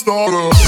starter.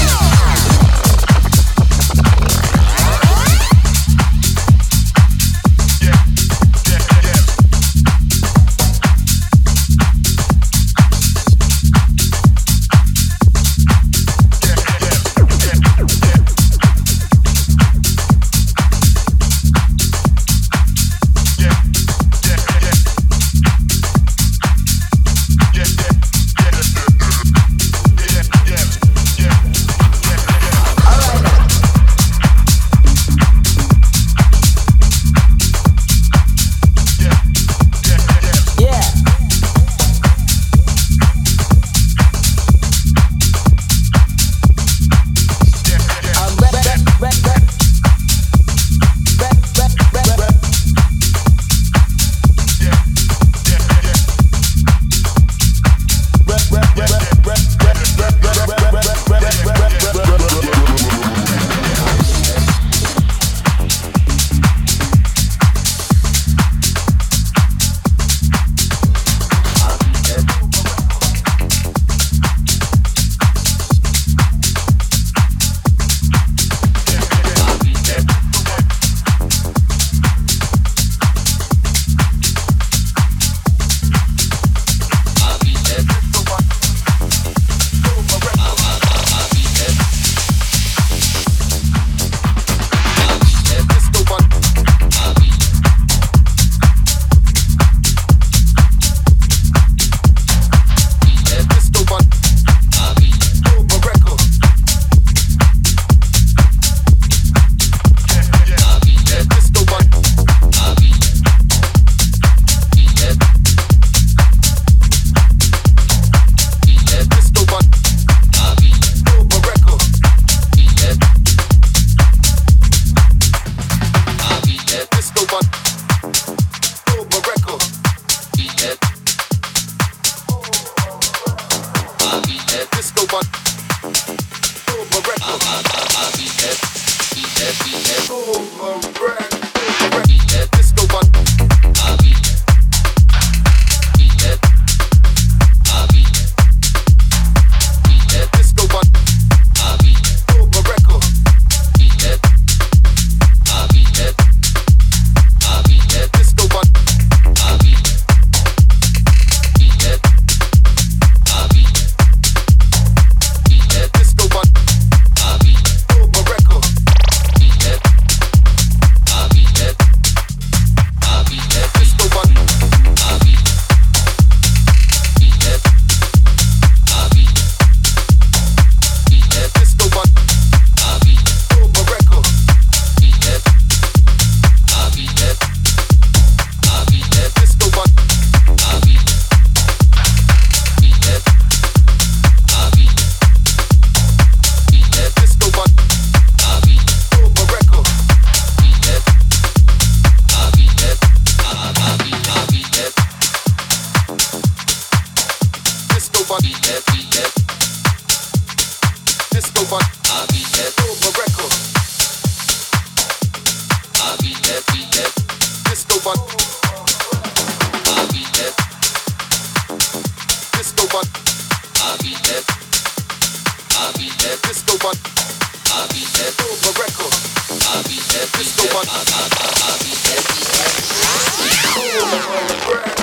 Cool on the ground.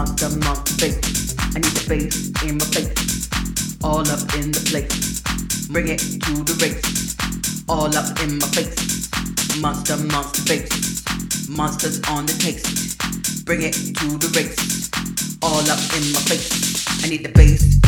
Monster, monster bass. I need the bass in my face, all up in the place. Bring it to the race, all up in my face. Monster, monster bass, monsters on the taste. Bring it to the race, all up in my face. I need the bass.